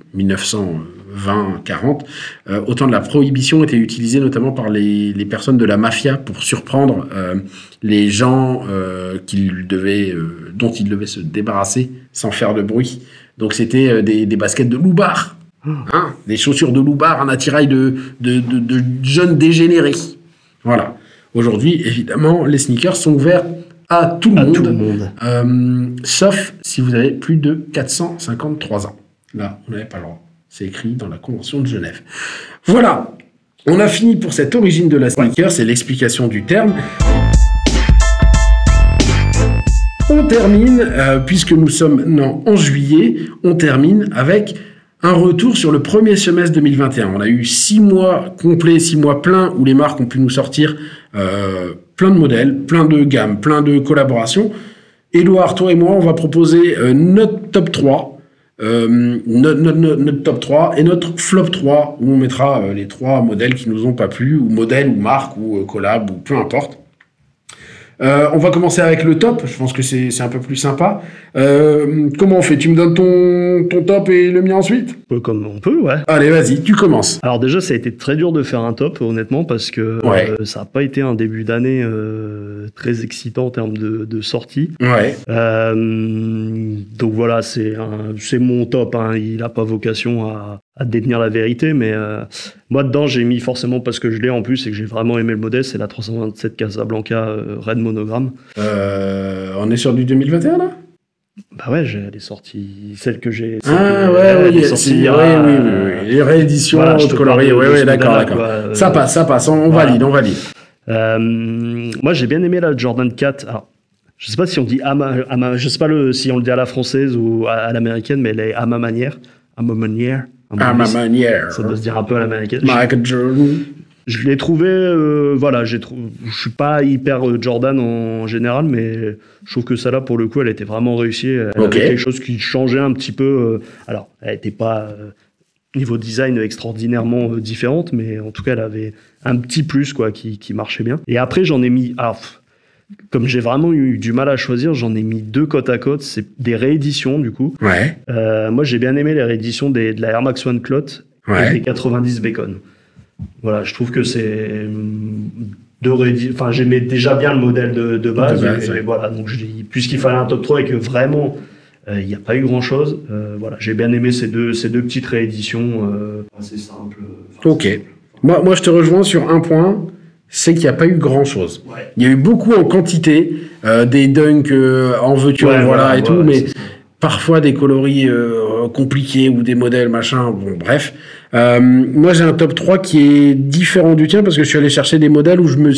euh, 1920-40, euh, au temps de la prohibition, étaient utilisées notamment par les, les personnes de la mafia pour surprendre euh, les gens euh, qu'ils devaient, euh, dont ils devaient se débarrasser sans faire de bruit. Donc c'était des, des baskets de loubar, hein, des chaussures de loubar, un attirail de, de, de, de jeunes dégénérés. Voilà. Aujourd'hui, évidemment, les sneakers sont ouverts à tout le À monde. tout le monde. Euh, sauf si vous avez plus de 453 ans. Là, on n'avait pas le droit. C'est écrit dans la Convention de Genève. Voilà. On a fini pour cette origine de la sneaker, c'est l'explication du terme. On termine, euh, puisque nous sommes maintenant en juillet, on termine avec un retour sur le premier semestre 2021. On a eu six mois complets, six mois pleins où les marques ont pu nous sortir euh, plein de modèles, plein de gammes, plein de collaborations. Édouard, toi et moi, on va proposer euh, notre top 3, euh, notre, notre- notre- top 3 et notre flop 3, où on mettra euh, les trois modèles qui nous ont pas plu, ou modèles, ou marques, ou euh, collab, ou peu importe. Euh, on va commencer avec le top, je pense que c'est un peu plus sympa. Euh, comment on fait? Tu me donnes ton, ton top et le mien ensuite? Comme on peut, ouais. Allez, vas-y, tu commences. Alors déjà, ça a été très dur de faire un top, honnêtement, parce que Ouais. euh, ça n'a pas été un début d'année euh, très excitant en termes de, de sortie. Ouais. Euh, donc voilà, c'est mon top. hein. Il n'a pas vocation à, à détenir la vérité, mais euh, moi dedans, j'ai mis forcément parce que je l'ai en plus et que j'ai vraiment aimé le modèle, c'est la 327 Casablanca euh, Red Monogramme. Euh, on est sur du 2021 là? Bah ouais, j'ai- elle est sortie, celle que j'ai. Ah ouais, oui, sortie oui, oui, oui, oui. Les rééditions Voilà, de- oui, oui, d'accord, d'accord. Ça passe, ça passe, on voilà. valide, on valide. Moi, j'ai bien aimé la Jordan 4. Alors, je sais pas si on dit à ma, à ma- je sais pas le, si on le dit à la française ou à, à l'américaine, mais elle est à ma manière, à ma manière. À ma manière. Ça doit se dire un peu à l'américaine. Michael Jordan. Je, l'ai trouvé, euh, voilà, j'ai trou- je suis pas hyper euh, Jordan en général, mais je trouve que ça là pour le coup, elle était vraiment réussie. Elle avait quelque chose qui changeait un petit peu. euh, alors, elle était pas euh, niveau design extraordinairement euh, différente, mais en tout cas, elle avait un petit plus quoi qui, qui marchait bien. Et après, j'en ai mis. Alors, comme j'ai vraiment eu du mal à choisir, j'en ai mis deux côte à côte. C'est des rééditions du coup. Ouais, Euh, moi, j'ai bien aimé les rééditions des, de la Air Max One Clot et des 90 Bacon. Voilà, je trouve que c'est hum, deux réédi- Enfin, j'aimais déjà bien le modèle de, de base. De base, et, ouais. voilà, donc puisqu'il fallait un top 3 et que vraiment euh, il n'y a pas eu grand chose, voilà, j'ai bien aimé ces deux, ces deux petites rééditions euh, assez simples. enfin, Ok. simples. Moi, moi, je te rejoins sur un point, c'est qu'il n'y a pas eu grand-chose. Ouais. Il y a eu beaucoup en quantité, euh, des dunks euh, en veux-tu, en Ouais, voilà, et tout, mais parfois des coloris euh, compliqués ou des modèles machin, bon bref. Euh, moi j'ai un top 3 qui est différent du tien parce que je suis allé chercher des modèles où je me...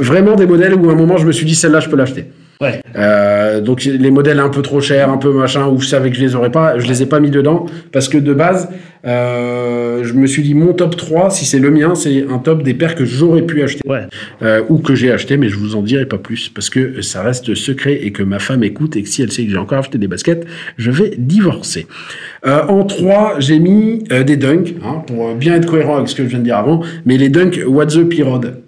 Vraiment des modèles où à un moment je me suis dit celle-là je peux l'acheter. Ouais. Euh, donc les modèles un peu trop chers, un peu machin, où je savais que je les aurais pas, je les ai pas mis dedans parce que de base, euh, je me suis dit mon top 3, si c'est le mien, c'est un top des paires que j'aurais pu acheter Ouais. euh, ou que j'ai acheté, mais je vous en dirai pas plus parce que ça reste secret et que ma femme écoute et que si elle sait que j'ai encore acheté des baskets, je vais divorcer. Euh, en 3, j'ai mis euh, des dunks, hein, pour bien être cohérent avec ce que je viens de dire avant, mais les dunks What the Pirode.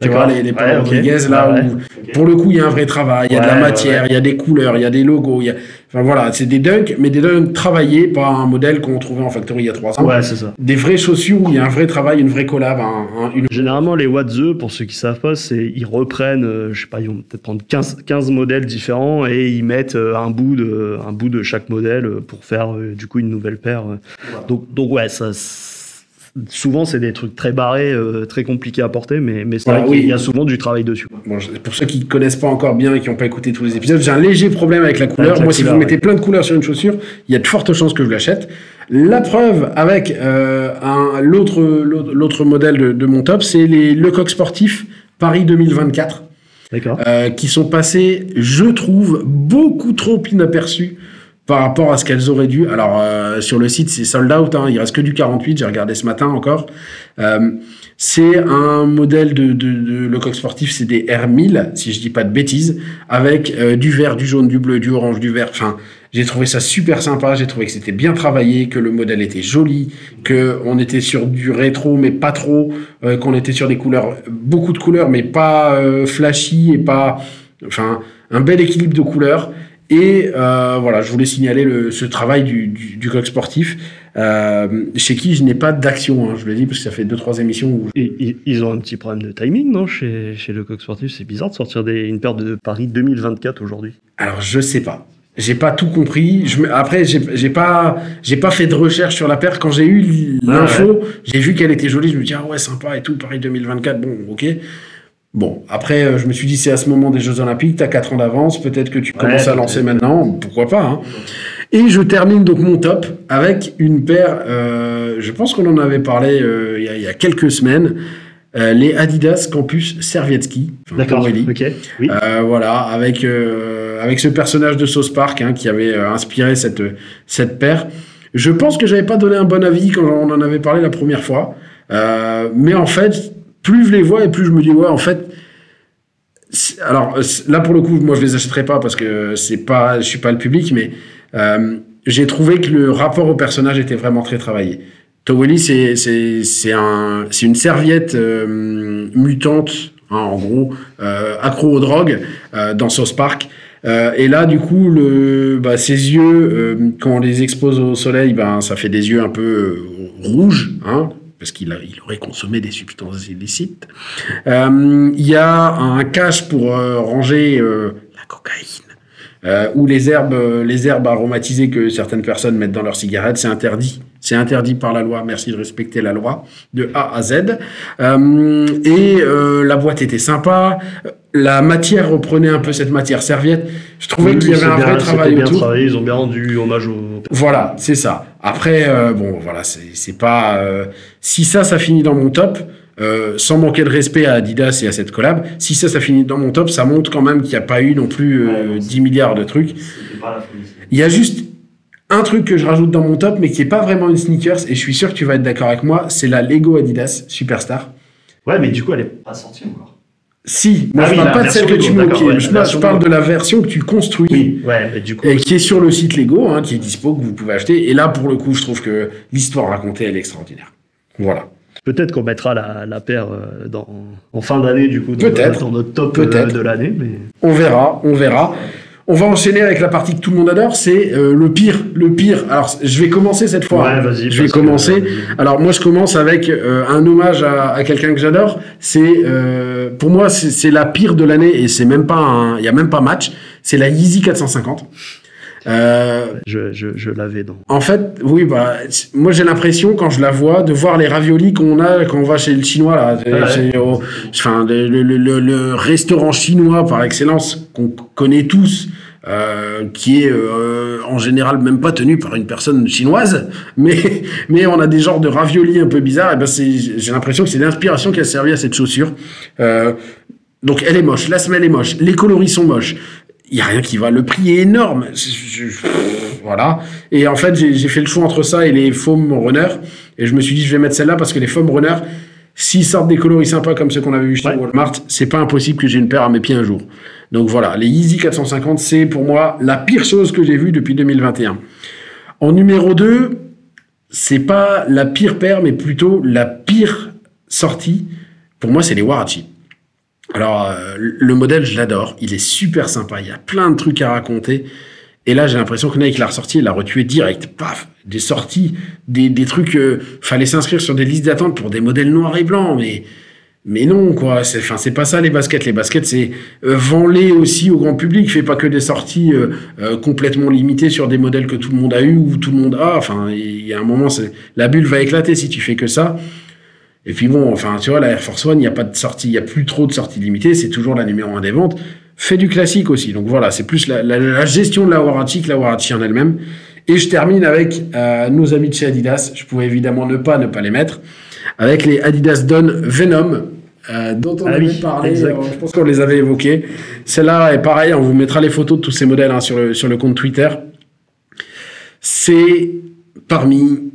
Tu vois, les, les Ouais. Rodriguez, là, Ouais, où, pour le coup, il y a un vrai travail, il y a de la matière, il y a des couleurs, il y a des logos, il y a... Enfin voilà, c'est des dunks, mais des dunks travaillés, pas un modèle qu'on trouvait en factory il y a trois ans. Ouais, c'est ça. Des vraies chaussures où il y a un vrai travail, une vraie collab, un- un- une... Généralement, les What The, pour ceux qui savent pas, c'est ils reprennent, euh, je sais pas, ils vont peut-être prendre 15, 15 modèles différents et ils mettent euh, un bout de, un bout de chaque modèle euh, pour faire euh, du coup une nouvelle paire. Donc, donc ouais, ça. Souvent, c'est des trucs très barrés, euh, très compliqués à porter, mais, mais c'est Voilà, vrai qu'il y a souvent du travail dessus. Bon, pour ceux qui ne connaissent pas encore bien et qui n'ont pas écouté tous les épisodes, j'ai un léger problème avec la couleur. Avec la Moi, si vous mettez plein de couleurs sur une chaussure, il y a de fortes chances que je l'achète. La preuve avec euh, l'autre modèle de, de mon top, c'est les Lecoq Sportif Paris 2024. D'accord euh, qui sont passées, je trouve, beaucoup trop inaperçues par rapport à ce qu'elles auraient dû. Alors, euh, sur le site, c'est sold out, hein, il reste que du 48, j'ai regardé ce matin encore. Euh, c'est un modèle de, de, de Lecoq sportif, c'est des R1000, si je dis pas de bêtises, avec euh, du vert, du jaune, du bleu, du orange, du vert. Enfin, j'ai trouvé ça super sympa, j'ai trouvé que c'était bien travaillé, que le modèle était joli, que on était sur du rétro, mais pas trop, euh, qu'on était sur des couleurs, beaucoup de couleurs, mais pas euh, flashy et pas, enfin, un bel équilibre de couleurs. Et euh, voilà, je voulais signaler le, ce travail du, du, du coq sportif, euh, chez qui je n'ai pas d'action, hein, je le dis parce que ça fait deux trois émissions où Et, ils- ont un petit problème de timing, non Chez, chez le Coq Sportif, c'est bizarre de sortir des, une paire de Paris 2024 aujourd'hui. Alors je sais pas. J'ai pas tout compris. Je Après, j'ai j'ai pas, j'ai pas fait de recherche sur la paire. Quand j'ai eu l'info, j'ai vu qu'elle était jolie. Je me dis ah ouais sympa et tout. Paris 2024. Bon, ok. Bon, après, euh, je me suis dit c'est à ce moment des Jeux Olympiques. T'as 4 ans d'avance. Peut-être que tu commences à lancer maintenant. Pourquoi pas. Hein. Et je termine donc mon top avec une paire. euh, je pense qu'on en avait parlé euh, il y, a- il y a quelques semaines. euh, les Adidas Campus Servietsky. enfin, Pirelli. Ok. Oui. Euh, voilà, avec, euh, avec ce personnage de Sauce Park hein, qui avait euh, inspiré cette, cette paire. Je pense que j'avais pas donné un bon avis quand on en avait parlé la première fois. Euh, mais en fait, plus je les vois et plus je me dis, ouais, en fait. Alors là, pour le coup, moi, je les achèterai pas parce que c'est pas, je suis pas le public, mais euh, j'ai trouvé que le rapport au personnage était vraiment très travaillé. Towelly, c'est c'est un c'est une serviette euh, mutante, hein, en gros, euh, accro aux drogues dans South Park. Et là, du coup, le, bah, ses yeux, quand on les expose au soleil, ben, ça fait des yeux un peu rouges, hein, parce qu'il il aurait consommé des substances illicites. Euh, Il y a un cache pour euh, ranger euh, la cocaïne. Euh, ou les herbes, les herbes aromatisées que certaines personnes mettent dans leurs cigarettes, c'est interdit. C'est interdit par la loi. Merci de respecter la loi de A à Z. Euh, et euh, la boîte était sympa. La matière reprenait un peu cette matière serviette. Je trouvais Oui, qu'il y avait un bien- vrai travail bien autour. travaillé, ils ont bien rendu hommage au. Voilà, c'est ça. Après, euh, bon, voilà, c'est pas. euh, si ça, ça finit dans mon top, euh, sans manquer de respect à Adidas et à cette collab, si ça, ça finit dans mon top, ça montre quand même qu'il n'y a pas eu non plus euh, 10 milliards de trucs. Il y a juste un truc que je rajoute dans mon top, mais qui est pas vraiment une sneakers, et je suis sûr que tu vas être d'accord avec moi, c'est la Lego Adidas Superstar. Ouais, mais du coup, elle est pas sortie encore. Si, moi Ah je oui, parle pas de celle que tu Lego, me d'accord, ouais, je, parle- de la version que tu construis. Oui, ouais, mais du coup. et qui est sur le site Lego, hein, qui est dispo, que vous pouvez acheter. Et là, pour le coup, je trouve que l'histoire racontée, elle est extraordinaire. Voilà. Peut-être qu'on mettra la, la paire euh, dans, en fin d'année, du coup, dans, Peut-être. dans notre top euh, de l'année. Mais... On verra, on verra. On va enchaîner avec la partie que tout le monde adore, c'est euh, le pire, le pire. Alors, je vais commencer cette fois. Ouais, vas-y, Je vais que, commencer. euh, Alors, moi, je commence avec euh, un hommage à, à quelqu'un que j'adore. C'est, euh, pour moi, c'est la pire de l'année et c'est même pas un, il y a même pas match. C'est la Yeezy 450. Euh, Je, je, je l'avais dans. En fait, oui, bah, moi j'ai l'impression quand je la vois de voir les raviolis qu'on a quand on va chez le chinois là, Ouais. au- enfin le, le- le- le restaurant chinois par excellence qu'on connaît tous, euh, qui est euh, en général même pas tenu par une personne chinoise, mais mais on a des genres de raviolis un peu bizarres. Et ben c'est, j'ai l'impression que c'est l'inspiration qui a servi à cette chaussure. Euh, donc elle est moche, la semelle est moche, les coloris sont moches. Il y a rien qui va. Le prix est énorme. Je- je- voilà. Et en fait, j'ai fait le choix entre ça et les foam runner. Et je me suis dit, je vais mettre celle-là parce que les foam runner, s'ils sortent des coloris sympas comme ceux qu'on avait vu chez Ouais. Walmart, c'est pas impossible que j'ai une paire à mes pieds un jour. Donc voilà, les Yeezy 450, c'est pour moi la pire chose que j'ai vue depuis 2021. En numéro 2, c'est pas la pire paire, mais plutôt la pire sortie. Pour moi, c'est les Warachi. Alors, euh, le modèle, je l'adore. Il est super sympa. Il y a plein de trucs à raconter. Et là, j'ai l'impression que Nike l'a ressorti, il l'a retué direct. Paf Des sorties, des, des trucs. euh, fallait s'inscrire sur des listes d'attente pour des modèles noirs et blancs, mais. Mais non, quoi. C'est, enfin, c'est pas ça les baskets. Les baskets, c'est euh, vends-les aussi au grand public. Fais pas que des sorties euh, euh, complètement limitées sur des modèles que tout le monde a eu ou tout le monde a. Enfin, il y a un moment, la bulle va éclater si tu fais que ça. Et puis bon, enfin, tu vois, la Air Force One, il n'y a pas de sortie, il n'y a plus trop de sorties limitées, c'est toujours la numéro un des ventes. Fait du classique aussi. Donc voilà, c'est plus la, la- la gestion de la Warachi que la Warachi en elle-même. Et je termine avec euh, nos amis de chez Adidas. Je pouvais évidemment ne pas ne pas les mettre. Avec les Adidas Don Venom, euh, dont on Ah avait oui, parlé. exact. euh, je pense qu'on les avait évoqués. Celle-là est pareil, on vous mettra les photos de tous ces modèles hein, sur, le, sur le compte Twitter. C'est parmi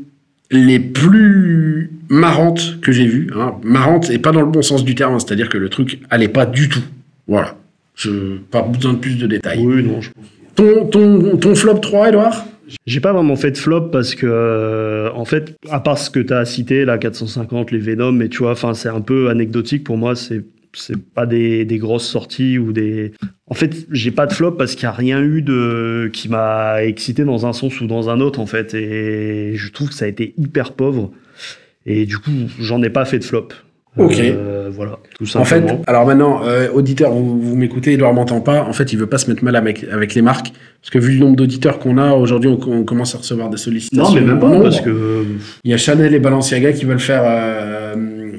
les plus marrantes que j'ai vues. Hein. Marrantes et pas dans le bon sens du terme, hein. c'est-à-dire que le truc allait pas du tout. Voilà. Je, pas besoin de plus de détails. Oui, non, je Ton, ton, ton flop 3, Edouard J'ai pas vraiment fait de flop parce que, euh, en fait, à part ce que tu as cité, la 450, les Venom, mais tu vois, enfin, c'est un peu anecdotique pour moi. C'est c'est pas des, des grosses sorties ou des. En fait, j'ai pas de flop parce qu'il y a rien eu de qui m'a excité dans un sens ou dans un autre, en fait. Et je trouve que ça a été hyper pauvre. Et du coup, j'en ai pas fait de flop. Ok. Euh, voilà, tout En fait, simplement. alors maintenant, euh, auditeur, vous, vous m'écoutez, Edouard m'entend pas. En fait, il veut pas se mettre mal avec, avec les marques. Parce que vu le nombre d'auditeurs qu'on a, aujourd'hui, on, on commence à recevoir des sollicitations. non, mais même pas, parce que. Il y a Chanel et Balenciaga qui veulent faire euh,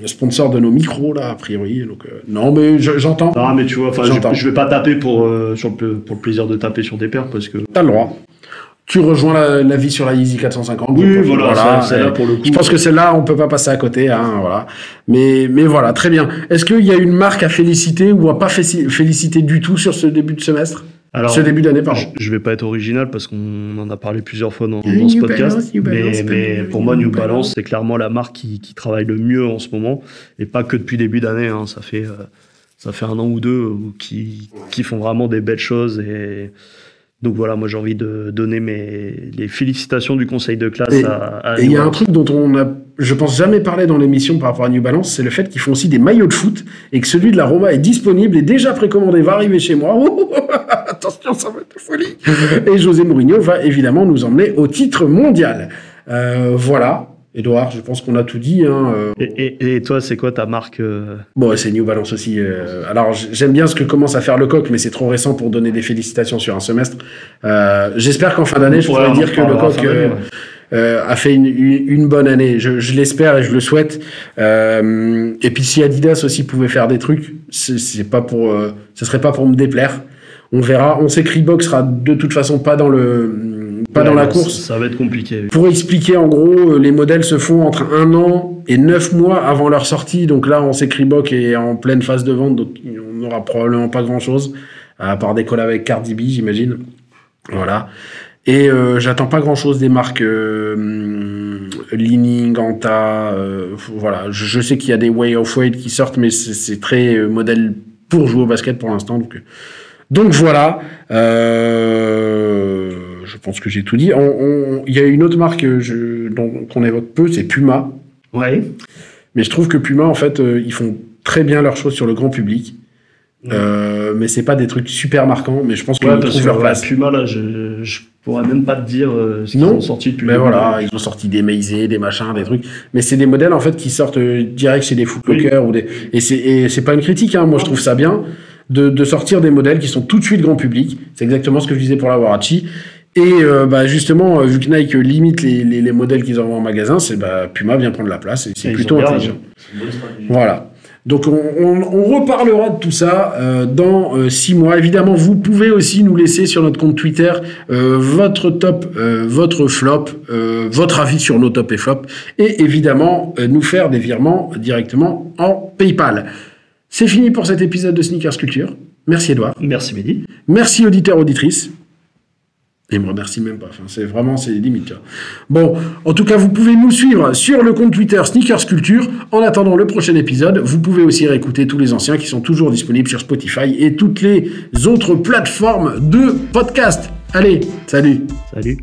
sponsor de nos micros, là, a priori. Donc, euh, non, mais je- j'entends. Non, mais tu vois, je, je vais pas taper pour, euh, sur le, pour le plaisir de taper sur des paires parce que. T'as le droit. Tu rejoins la, la vie sur la Yeezy 450. Oui, Donc, voilà, ça- celle-là, euh, pour le coup. Je pense que celle-là, on peut pas passer à côté, hein, voilà. Mais, mais voilà, très bien. Est-ce qu'il y a une marque à féliciter ou à pas féliciter du tout sur ce début de semestre? Alors, Ce début d'année, pardon. je, je vais pas être original parce qu'on en a parlé plusieurs fois dans, dans ce podcast. Balance, New Balance, mais pour moi, New Balance. C'est clairement la marque qui, qui travaille le mieux en ce moment. Et pas que depuis début d'année. hein. Ça, fait, euh, ça fait un an ou deux qui, qui font vraiment des belles choses. Et donc voilà, moi j'ai envie de donner mes, les félicitations du conseil de classe Et- à, à Et il y a un truc dont on a, je pense, jamais parlé dans l'émission par rapport à New Balance, c'est le fait qu'ils font aussi des maillots de foot et que celui de la Roma est disponible et déjà précommandé, va arriver chez moi. Attention, ça va être folie. Et José Mourinho va évidemment nous emmener au titre mondial. Euh, voilà. Edouard, je pense qu'on a tout dit. Hein. euh, Et, et- et toi, c'est quoi ta marque euh, Bon, c'est New Balance aussi. euh, alors, j'aime bien ce que commence à faire le coq, mais c'est trop récent pour donner des félicitations sur un semestre. J'espère qu'en fin d'année, je en dire que le coq euh, a fait une, bonne année. Je, je l'espère et je le souhaite. Euh, et puis, si Adidas aussi pouvait faire des trucs, c'est c'est pas pour, euh, ce serait pas pour me déplaire. On verra. On sait que Reebok sera de toute façon pas dans le, pas Ouais, dans la course. Ça, ça va être compliqué. Pour expliquer, en gros, euh, les modèles se font entre un an et neuf mois avant leur sortie. Donc là, on sait que Reebok est en pleine phase de vente, donc on n'aura probablement pas grand-chose, à part des collabs avec Cardi B, j'imagine. Voilà. Et euh, j'attends pas grand-chose des marques euh, Li-Ning, Anta. euh, voilà. Je, je sais qu'il y a des Way of Weight qui sortent, mais c'est très euh, modèle pour jouer au basket pour l'instant. Donc, euh, donc voilà. Euh, je pense que j'ai tout dit. Il y a une autre marque dont- qu'on évoque peu, c'est Puma. Ouais. Mais je trouve que Puma, en fait, euh, ils font très bien leurs choses sur le grand public. Euh, mais c'est pas des trucs super marquants, mais je pense qu'ils Ouais, parce trouvent que leur ouais, place. Puma, là, je, je pourrais même pas te dire euh, ce qu'ils Non, ont sorti depuis Mais voilà, ils ont sorti des Maisé, des machins, des trucs. Mais c'est des modèles en fait qui sortent euh, direct chez des footlockers ou des. Et c'est et c'est pas une critique, hein. Moi, je trouve ça bien de, de sortir des modèles qui sont tout de suite grand public. C'est exactement ce que je disais pour la Warachi. Et euh, bah justement, euh, vu que Nike limite les, les, les modèles qu'ils envoient en magasin, c'est bah Puma vient prendre la place et c'est plutôt intelligent. Voilà. Donc on, on- on reparlera de tout ça euh, dans euh, six mois. Évidemment, vous pouvez aussi nous laisser sur notre compte Twitter euh, votre top, euh, votre flop, euh, votre avis sur nos top et flop, et évidemment nous faire des virements directement en PayPal. C'est fini pour cet épisode de Sneakers Culture. Merci Edouard. Merci Mehdi. Merci auditeurs, auditrices. Et me remercie même pas. Enfin, c'est vraiment, c'est limite. Bon, en tout cas, vous pouvez nous suivre sur le compte Twitter Sneakers Culture. En attendant le prochain épisode, vous pouvez aussi réécouter tous les anciens qui sont toujours disponibles sur Spotify et toutes les autres plateformes de podcast. Allez, salut Salut.